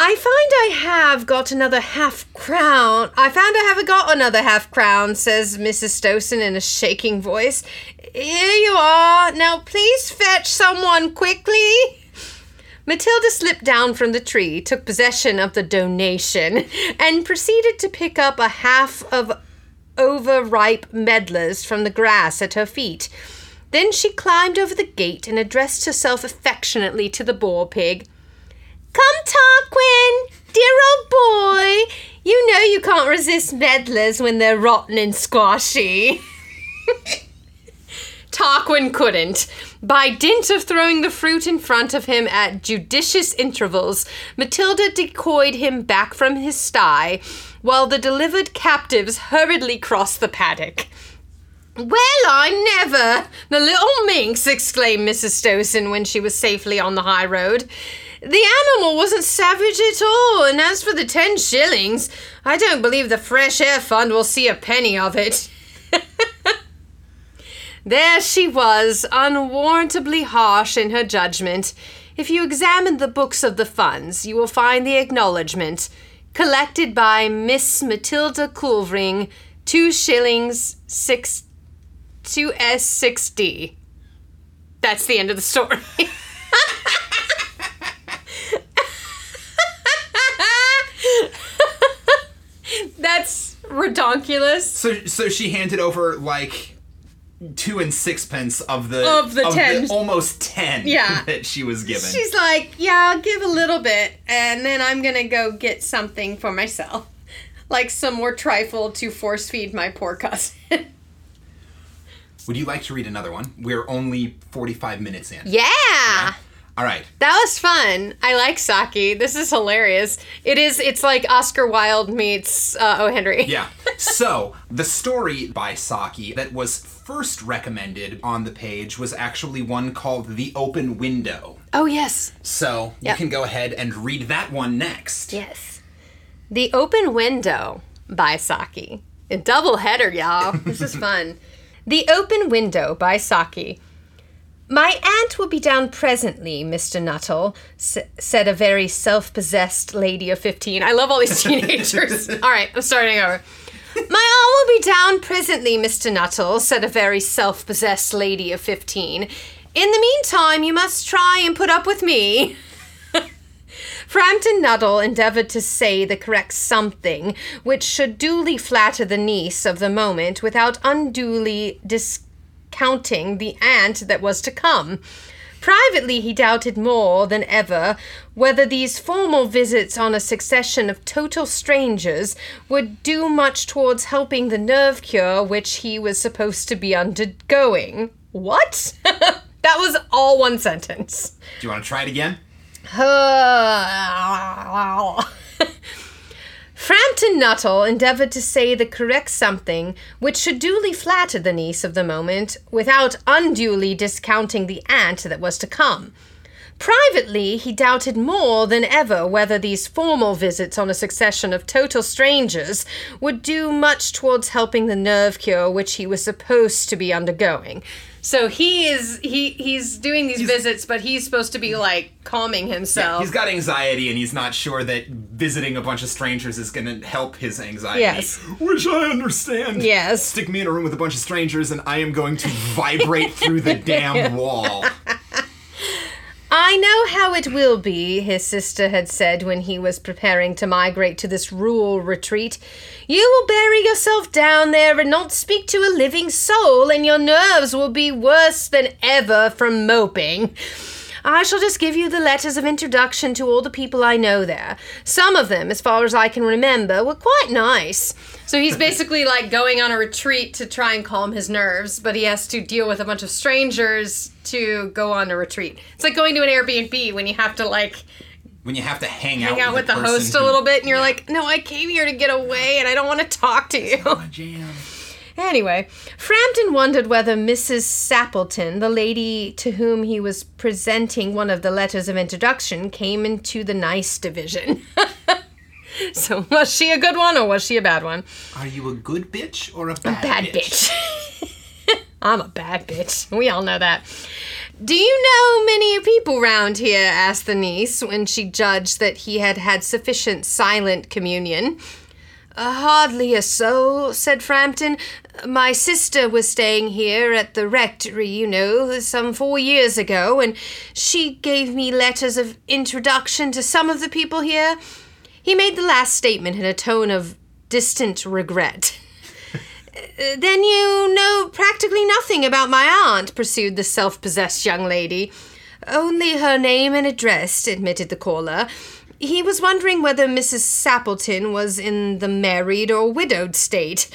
I find I have got another half crown. I found I haven't got another half crown, says Mrs. Stossen in a shaking voice. Here you are. Now please fetch someone quickly. Matilda slipped down from the tree, took possession of the donation, and proceeded to pick up a half of overripe medlars from the grass at her feet. Then she climbed over the gate and addressed herself affectionately to the boar pig. Come, Tarquin, dear old boy. You know you can't resist medlars when they're rotten and squashy. Tarquin couldn't. By dint of throwing the fruit in front of him at judicious intervals, Matilda decoyed him back from his sty, while the delivered captives hurriedly crossed the paddock. Well, I never! The little minx! exclaimed Mrs. Stossen when she was safely on the high road. The animal wasn't savage at all, and as for the ten shillings, I don't believe the Fresh Air Fund will see a penny of it. there she was, unwarrantably harsh in her judgment. If you examine the books of the funds, you will find the acknowledgement collected by Miss Matilda Cuvering, two shillings, six, two S, six D. That's the end of the story. That's redonkulous. So so she handed over like two and sixpence of the Of the 10. almost ten Yeah. that she was given. She's like, yeah, I'll give a little bit, and then I'm gonna go get something for myself. Like some more trifle to force feed my poor cousin. Would you like to read another one? We're only forty five minutes in. yeah! All right. That was fun. I like Saki. This is hilarious. It is. It's like Oscar Wilde meets uh, O. Henry. Yeah. So, the story by Saki that was first recommended on the page was actually one called The Open Window. Oh yes. So, you Yep. can go ahead and read that one next. Yes. The Open Window by Saki. A double header, y'all. This is fun. The Open Window by Saki. My aunt will be down presently, Mr. Nuttall, s- said a very self possessed lady of 15. I love all these teenagers. all right, I'm starting over. My aunt will be down presently, Mr. Nuttall, said a very self possessed lady of 15. In the meantime, you must try and put up with me. Frampton Nuttall endeavored to say the correct something, which should duly flatter the niece of the moment without unduly discounting the aunt that was to come. Privately, he doubted more than ever whether these formal visits on a succession of total strangers would do much towards helping the nerve cure which he was supposed to be undergoing. What? that was all one sentence. Do you want to try it again? Frampton Nuttall endeavored to say the correct something which should duly flatter the niece of the moment without unduly discounting the aunt that was to come. Privately, he doubted more than ever whether these formal visits on a succession of total strangers would do much towards helping the nerve cure which he was supposed to be undergoing. So he is he he's doing these visits, but he's supposed to be like calming himself. He's got anxiety and he's not sure that visiting a bunch of strangers is going to help his anxiety. Yes. Which I understand. Yes. Stick me in a room with a bunch of strangers and I am going to vibrate through the damn wall. I know how it will be, his sister had said when he was preparing to migrate to this rural retreat. You will bury yourself down there and not speak to a living soul, and your nerves will be worse than ever from moping. I shall just give you the letters of introduction to all the people I know there. Some of them, as far as I can remember, were quite nice. So he's basically like going on a retreat to try and calm his nerves, but he has to deal with a bunch of strangers to go on a retreat. It's like going to an Airbnb when you have to like When you have to hang, hang out with the, person host a little bit and you're like, "No, I came here to get away and I don't want to talk to you." My Jam. Anyway, Frampton wondered whether Mrs. Sappleton, the lady to whom he was presenting one of the letters of introduction, came into the nice division. so, was she a good one or was she a bad one? Are you a good bitch or a bad, a Bad bitch. I'm a bad bitch. We all know that. Do you know many people round here? asked the niece when she judged that he had had sufficient silent communion. "Uh, hardly a soul, said Frampton. My sister was staying here at the rectory, you know, some four years ago, and she gave me letters of introduction to some of the people here. He made the last statement in a tone of distant regret. "Uh, Then you know practically nothing about my aunt, pursued the self possessed young lady. Only her name and address, admitted the caller. He was wondering whether Mrs. Sappleton was in the married or widowed state.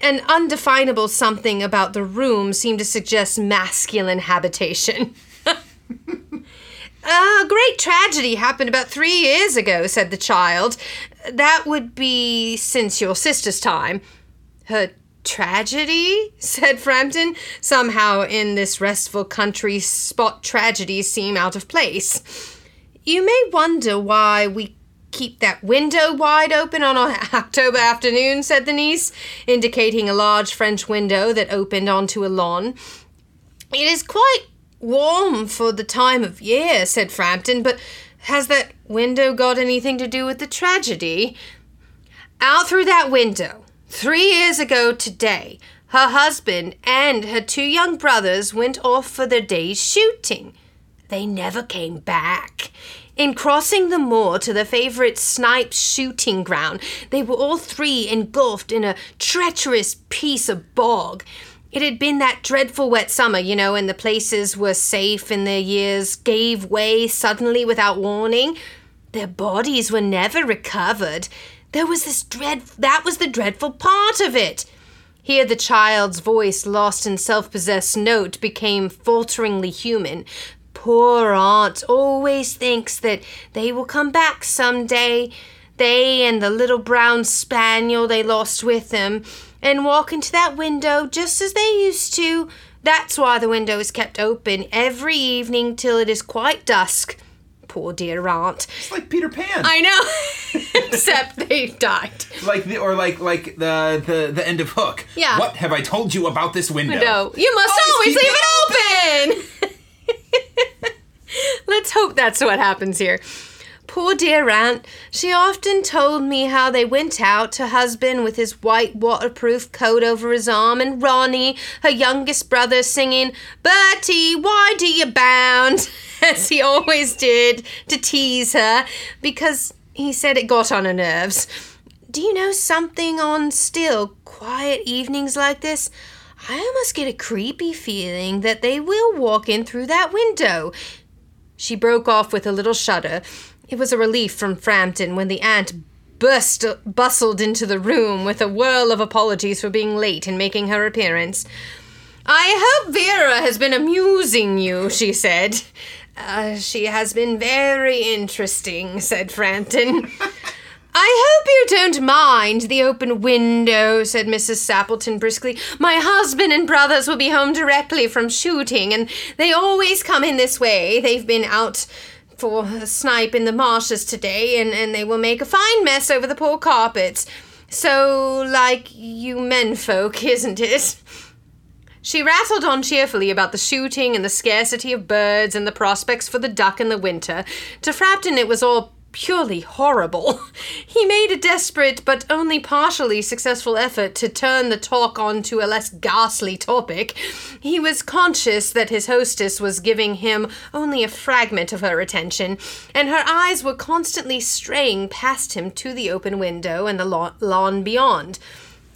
An undefinable something about the room seemed to suggest masculine habitation. A great tragedy happened about three years ago, said the child. That would be since your sister's time. Her Tragedy? said Frampton. Somehow, in this restful country spot, tragedies seem out of place. You may wonder why we keep that window wide open on an October afternoon, said the niece, indicating a large French window that opened onto a lawn. It is quite warm for the time of year, said Frampton, but has that window got anything to do with the tragedy? Out through that window, three years ago today, her husband and her two young brothers went off for their day's shooting. They never came back. In crossing the moor to their favorite snipe shooting ground, they were all three engulfed in a treacherous piece of bog. It had been that dreadful wet summer, you know, and the places were safe and their years gave way suddenly without warning. Their bodies were never recovered. There was this dread that was the dreadful part of it. Here the child's voice, lost in self possessed note, became falteringly human. Poor aunt always thinks that they will come back some day. They and the little brown spaniel they lost with them, and walk into that window just as they used to. That's why the window is kept open every evening till it is quite dusk. Poor dear aunt. It's like Peter Pan. I know, except they died. like the or like like the the the end of Hook. Yeah. What have I told you about this window? No, you must oh, always, Always leave it open. Let's hope that's what happens here. Poor dear aunt, she often told me how they went out, her husband with his white waterproof coat over his arm, and Ronnie, her youngest brother, singing, Bertie, why do you bound? as he always did to tease her, because he said it got on her nerves. Do you know something on still, quiet evenings like this? I almost get a creepy feeling that they will walk in through that window. She broke off with a little shudder. It was a relief from Frampton when the aunt burst, bustled into the room with a whirl of apologies for being late in making her appearance. I hope Vera has been amusing you, she said. Uh, she has been very interesting, said Frampton. I hope you don't mind the open window, said Mrs. Sappleton briskly. My husband and brothers will be home directly from shooting, and they always come in this way. They've been out for a snipe in the marshes today, and, and they will make a fine mess over the poor carpets. So, like you men folk, isn't it? She rattled on cheerfully about the shooting and the scarcity of birds and the prospects for the duck in the winter. To Frampton, it was all purely horrible. He made a desperate but only partially successful effort to turn the talk on to a less ghastly topic. He was conscious that his hostess was giving him only a fragment of her attention, and her eyes were constantly straying past him to the open window and the lawn, lawn beyond.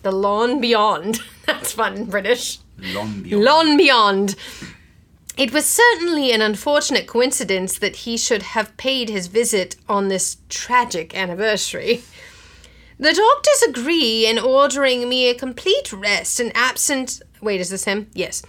The lawn beyond. That's fun in British. Long beyond. Lawn beyond. It was certainly an unfortunate coincidence that he should have paid his visit on this tragic anniversary. The doctors agree in ordering me a complete rest and absent. Wait, is this him? Yes.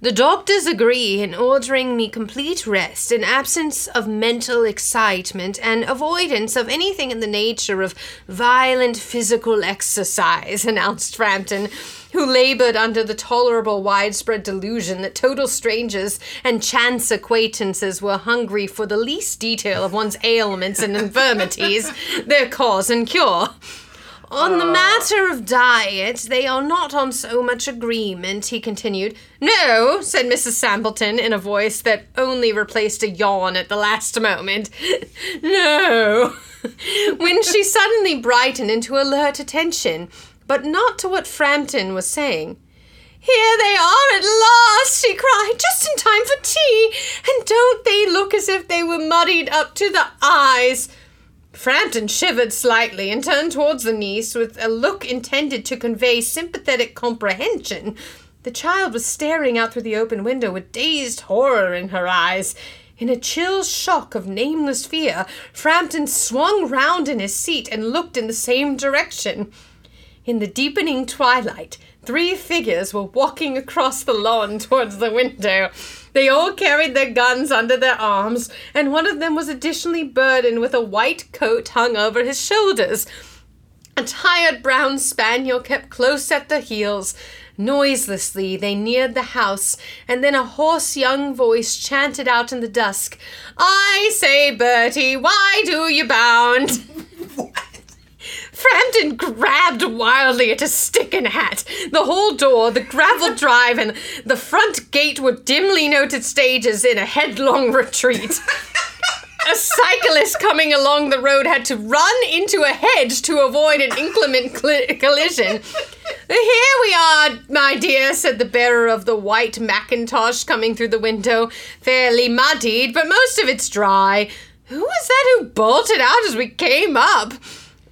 The doctors agree in ordering me complete rest in absence of mental excitement and avoidance of anything in the nature of violent physical exercise, announced Frampton, who labored under the tolerable widespread delusion that total strangers and chance acquaintances were hungry for the least detail of one's ailments and infirmities, their cause and cure. On the uh. matter of diet, they are not on so much agreement, he continued. No, said Mrs. Sappleton in a voice that only replaced a yawn at the last moment. no. when she suddenly brightened into alert attention, but not to what Frampton was saying. Here they are at last, she cried, just in time for tea. And don't they look as if they were muddied up to the eyes? Frampton shivered slightly and turned towards the niece with a look intended to convey sympathetic comprehension. The child was staring out through the open window with dazed horror in her eyes. In a chill shock of nameless fear, Frampton swung round in his seat and looked in the same direction. In the deepening twilight, three figures were walking across the lawn towards the window. They all carried their guns under their arms, and one of them was additionally burdened with a white coat hung over his shoulders. A tired brown spaniel kept close at their heels. Noiselessly they neared the house, and then a hoarse young voice chanted out in the dusk, I say, Bertie, why do you bound? Frampton grabbed wildly at his stick and hat. The hall door, the gravel drive, and the front gate were dimly noted stages in a headlong retreat. a cyclist coming along the road had to run into a hedge to avoid an inclement cl- collision. Here we are, my dear, said the bearer of the white mackintosh coming through the window. Fairly muddied, but most of it's dry. Who was that who bolted out as we came up?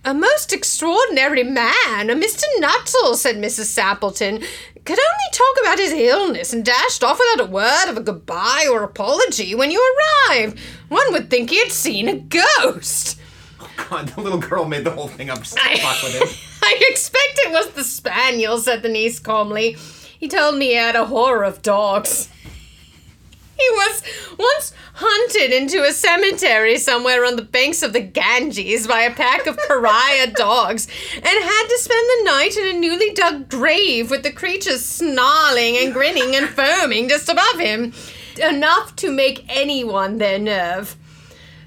A most extraordinary man, a Mr. Nuttall, said Mrs. Sappleton. Could only talk about his illness and dashed off without a word of a goodbye or apology when you arrived. One would think he had seen a ghost. Oh, God, the little girl made the whole thing up just to with him. I expect it was the spaniel, said the niece calmly. He told me he had a horror of dogs. He was once hunted into a cemetery somewhere on the banks of the Ganges by a pack of pariah dogs and had to spend the night in a newly dug grave with the creatures snarling and grinning and foaming just above him. Enough to make anyone their nerve.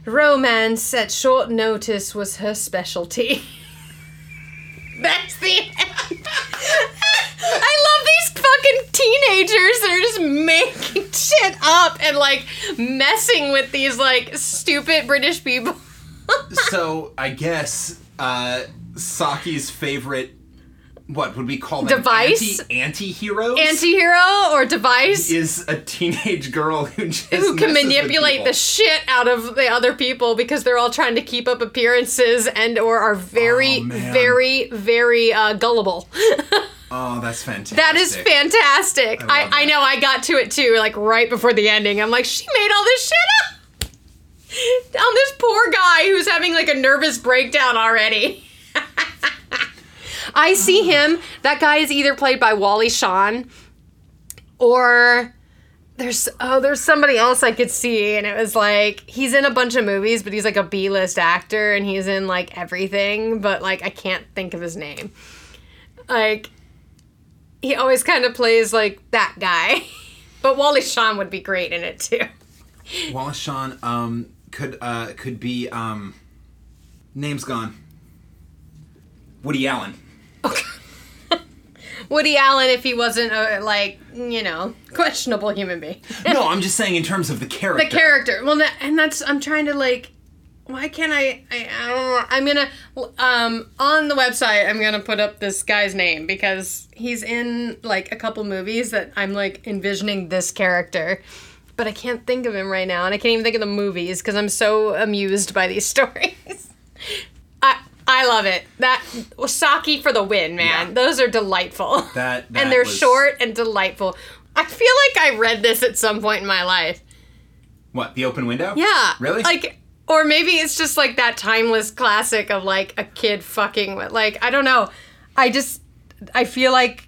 Romance at short notice was her specialty. That's the. I love these fucking teenagers that are just making shit up and like messing with these like stupid British people. so I guess uh, Saki's favorite, what would we call them? Device? Anti heroes? Anti hero or device is a teenage girl who just who can manipulate the shit out of the other people because they're all trying to keep up appearances and or are very Oh, very very uh, gullible. Oh, that's fantastic. That is fantastic. I I, I, know I got to it too, like right before the ending. I'm like, she made all this shit up on this poor guy who's having like a nervous breakdown already. I see him. That guy is either played by Wally Shawn or there's oh there's somebody else I could see and it was like he's in a bunch of movies but he's like a B-list actor and he's in like everything but like I can't think of his name. Like he always kind of plays like that guy. But Wally Shawn would be great in it too. Wally Shawn um, could uh, could be um, name's gone. Woody Allen. Woody Allen if he wasn't a like, you know, questionable human being. no, I'm just saying in terms of the character. the character. Well, that, and that's I'm trying to like. Why can't I? I, I don't know. I'm gonna um on the website. I'm gonna put up this guy's name because he's in like a couple movies that I'm like envisioning this character, but I can't think of him right now, and I can't even think of the movies because I'm so amused by these stories. I I love it. That Saki for the win, man. Yeah. Those are delightful. That- that and they're was- short and delightful. I feel like I read this at some point in my life. What? The open window? Yeah. Really? Like, or maybe it's just like that timeless classic of like a kid fucking with, like, I don't know. I just, I feel like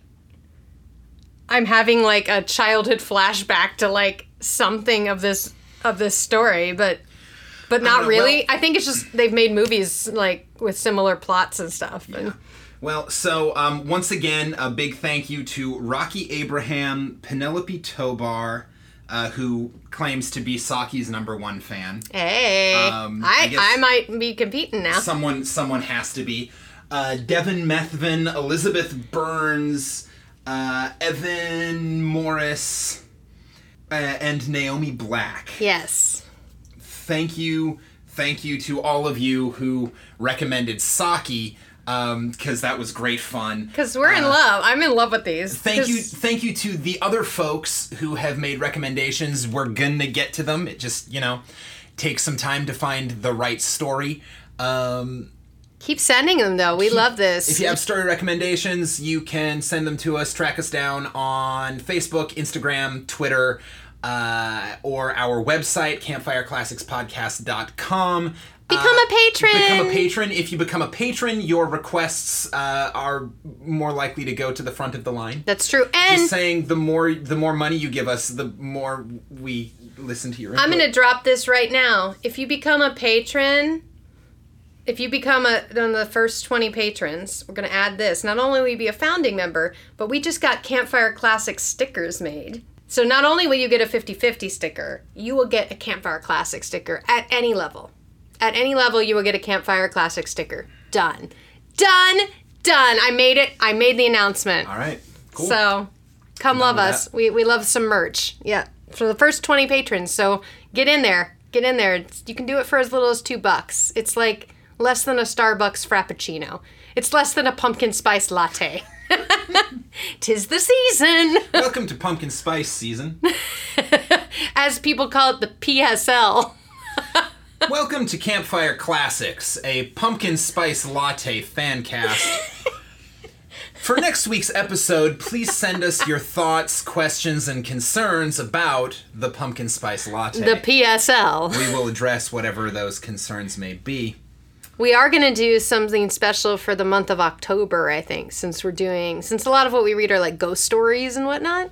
I'm having like a childhood flashback to like something of this, of this story, but, but not know, really. well- I think it's just they've made movies like with similar plots and stuff. And Well, so um, once again, a big thank you to Rocky Abraham, Penelope Tobar, uh, who claims to be Saki's number one fan. hey, Um, I I, I might be competing now. Someone, someone has to be. Uh, Devin Methvin, Elizabeth Burns, uh, Evan Morris, uh, and Naomi Black. yes. Thank you thank you to all of you who recommended Saki because that was great fun Because we're in Uh, love. I'm in love with these. thank you, thank you to the other folks who have made recommendations we're gonna get to them it just you know takes some time to find the right story um, Keep sending them though. We love this. if you have story recommendations you can send them to us track us down on facebook instagram twitter uh, or our website campfireclassicspodcast.com Become a patron. become a patron. If you become a patron, your requests uh, are more likely to go to the front of the line. That's true. And Just saying, the more the more money you give us, the more we listen to your. I'm gonna drop this right now. If you become a patron, if you become a, one of the first 20 patrons, we're going to add this. Not only will you be a founding member, but we just got Campfire Classic stickers made. So not only will you get a 50 50 sticker, you will get a Campfire Classic sticker at any level. At any level, you will get a Campfire Classic sticker. Done. Done. Done. I made it. I made the announcement. All right. Cool. So come love us. that. We, we love some merch. Yeah. For the first 20 patrons. So get in there. Get in there. It's- You can do it for as little as two bucks. It's like less than a Starbucks Frappuccino. It's less than a pumpkin spice latte. Tis the season. Welcome to pumpkin spice season. As people call it, the PSL. Welcome to Campfire Classics, a pumpkin spice latte fan cast. For next week's episode, please send us your thoughts, questions, and concerns about the pumpkin spice latte. The PSL. we will address whatever those concerns may be. We are going to do something special for the month of October, I think, since we're doing, since a lot of what we read are like ghost stories and whatnot.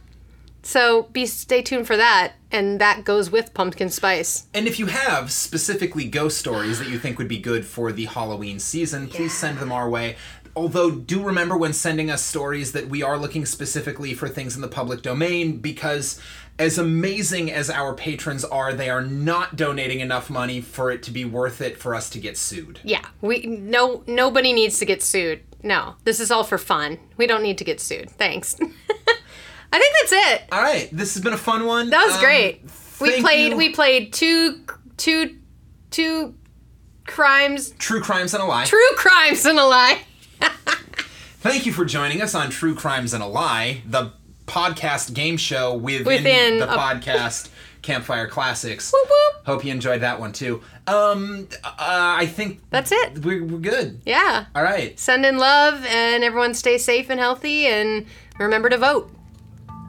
So be stay tuned for that, and that goes with pumpkin spice. And if you have specifically ghost stories that you think would be good for the Halloween season, please send them our way. Although, do remember when sending us stories that we are looking specifically for things in the public domain because, as amazing as our patrons are, they are not donating enough money for it to be worth it for us to get sued. Yeah, we no nobody needs to get sued. No, this is all for fun. We don't need to get sued. Thanks. I think that's it. All right, this has been a fun one. That was Um, great. We played you. we played two two two crimes, True Crimes and a Lie. true crimes and a lie. Thank you for joining us on True Crimes and a Lie, the podcast game show within, Within the a- podcast Campfire Classics. Whoop, whoop. Hope you enjoyed that one too. Um, uh, I think That's it. we're, we're good. Yeah. All right. Send in love and everyone stay safe and healthy and remember to vote.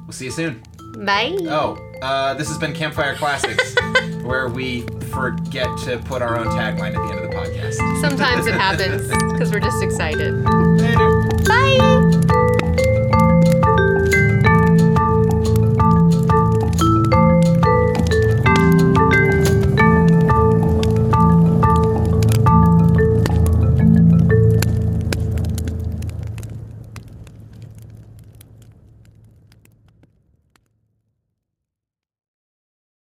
We'll see you soon. Bye. Oh, uh, this has been Campfire Classics, where we forget to put our own tagline at the end of the podcast. Sometimes it happens because we're just excited. Later.